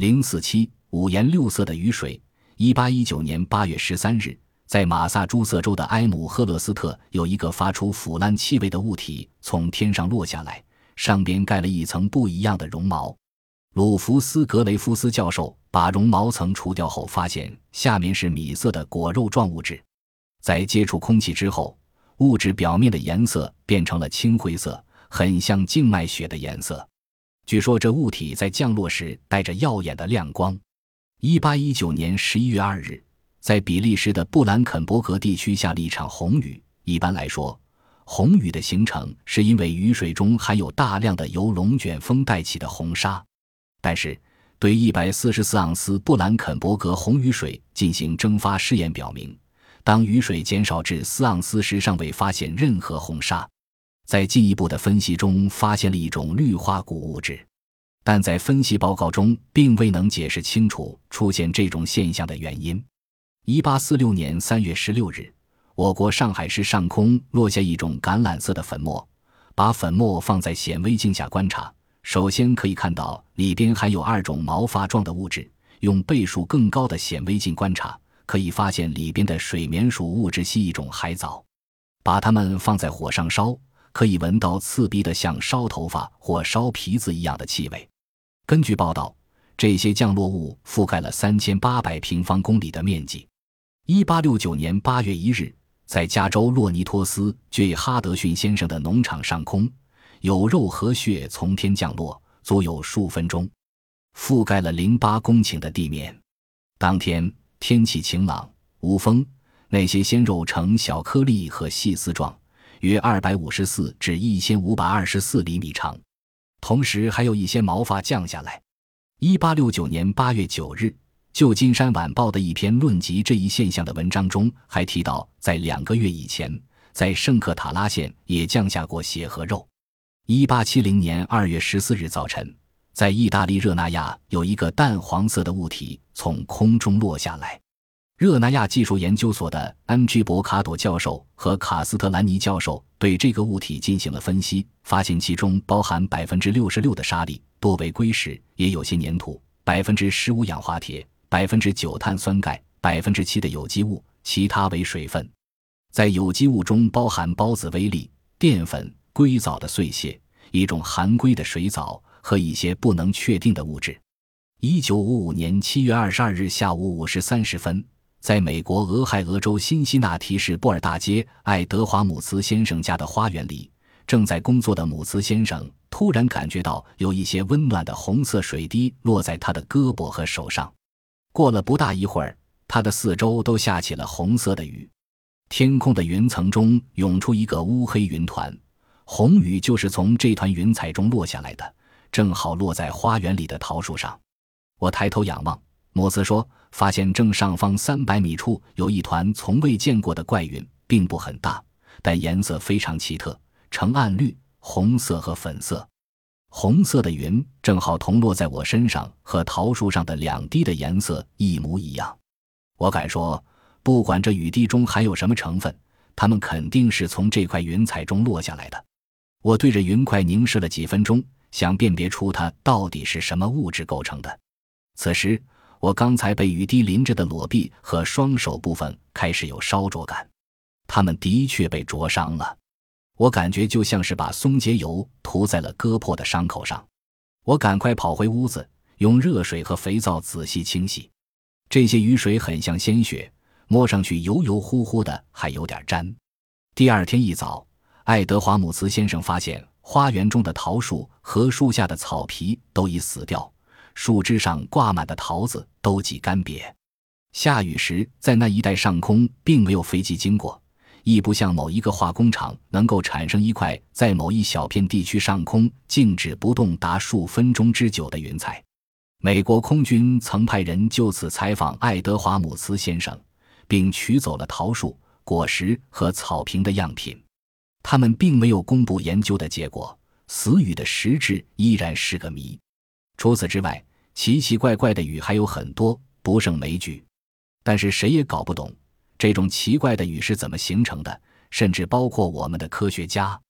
零四七五颜六色的雨水。一八一九年八月十三日，在马萨诸塞州的埃姆赫勒斯特，有一个发出腐烂气味的物体从天上落下来，上边盖了一层不一样的绒毛。鲁弗斯·格雷夫斯教授把绒毛层除掉后，发现下面是米色的果肉状物质。在接触空气之后，物质表面的颜色变成了青灰色，很像静脉血的颜色。据说这物体在降落时带着耀眼的亮光。一八一九年十一月二日，在比利时的布兰肯伯格地区下了一场红雨。一般来说，红雨的形成是因为雨水中含有大量的由龙卷风带起的红沙。但是，对一百四十四盎司布兰肯伯格红雨水进行蒸发试验表明，当雨水减少至四盎司时，尚未发现任何红沙。在进一步的分析中，发现了一种氯化钴物质。但在分析报告中，并未能解释清楚出现这种现象的原因。一八四六年三月十六日，我国上海市上空落下一种橄榄色的粉末，把粉末放在显微镜下观察，首先可以看到里边含有二种毛发状的物质。用倍数更高的显微镜观察，可以发现里边的水棉属物质系一种海藻。把它们放在火上烧。可以闻到刺鼻的像烧头发或烧皮子一样的气味。根据报道，这些降落物覆盖了三千八百平方公里的面积。一八六九年八月一日，在加州洛尼托斯 ·J· 哈德逊先生的农场上空，有肉和血从天降落，足有数分钟，覆盖了零八公顷的地面。当天天气晴朗，无风，那些鲜肉呈小颗粒和细丝状。约二百五十四至一千五百二十四厘米长，同时还有一些毛发降下来。一八六九年八月九日，《旧金山晚报》的一篇论及这一现象的文章中还提到，在两个月以前，在圣克塔拉县也降下过血和肉。一八七零年二月十四日早晨，在意大利热那亚有一个淡黄色的物体从空中落下来。热那亚技术研究所的安居博卡朵教授和卡斯特兰尼教授对这个物体进行了分析，发现其中包含百分之六十六的沙粒，多为硅石，也有些粘土；百分之十五氧化铁，百分之九碳酸钙，百分之七的有机物，其他为水分。在有机物中包含孢子微粒、淀粉、硅藻的碎屑、一种含硅的水藻和一些不能确定的物质。一九五五年七月二十二日下午五时三十分。在美国俄亥俄州辛西纳提市布尔大街爱德华姆茨先生家的花园里，正在工作的姆茨先生突然感觉到有一些温暖的红色水滴落在他的胳膊和手上。过了不大一会儿，他的四周都下起了红色的雨，天空的云层中涌出一个乌黑云团，红雨就是从这团云彩中落下来的，正好落在花园里的桃树上。我抬头仰望。摩斯说：“发现正上方三百米处有一团从未见过的怪云，并不很大，但颜色非常奇特，呈暗绿、红色和粉色。红色的云正好同落在我身上和桃树上的两滴的颜色一模一样。我敢说，不管这雨滴中含有什么成分，它们肯定是从这块云彩中落下来的。我对着云块凝视了几分钟，想辨别出它到底是什么物质构成的。此时。”我刚才被雨滴淋着的裸臂和双手部分开始有烧灼感，他们的确被灼伤了。我感觉就像是把松节油涂在了割破的伤口上。我赶快跑回屋子，用热水和肥皂仔细清洗。这些雨水很像鲜血，摸上去油油乎乎的，还有点粘。第二天一早，爱德华姆茨先生发现花园中的桃树和树下的草皮都已死掉。树枝上挂满的桃子都挤干瘪。下雨时，在那一带上空并没有飞机经过，亦不像某一个化工厂能够产生一块在某一小片地区上空静止不动达数分钟之久的云彩。美国空军曾派人就此采访爱德华姆斯先生，并取走了桃树、果实和草坪的样品。他们并没有公布研究的结果，死雨的实质依然是个谜。除此之外，奇奇怪怪的雨还有很多，不胜枚举。但是谁也搞不懂这种奇怪的雨是怎么形成的，甚至包括我们的科学家。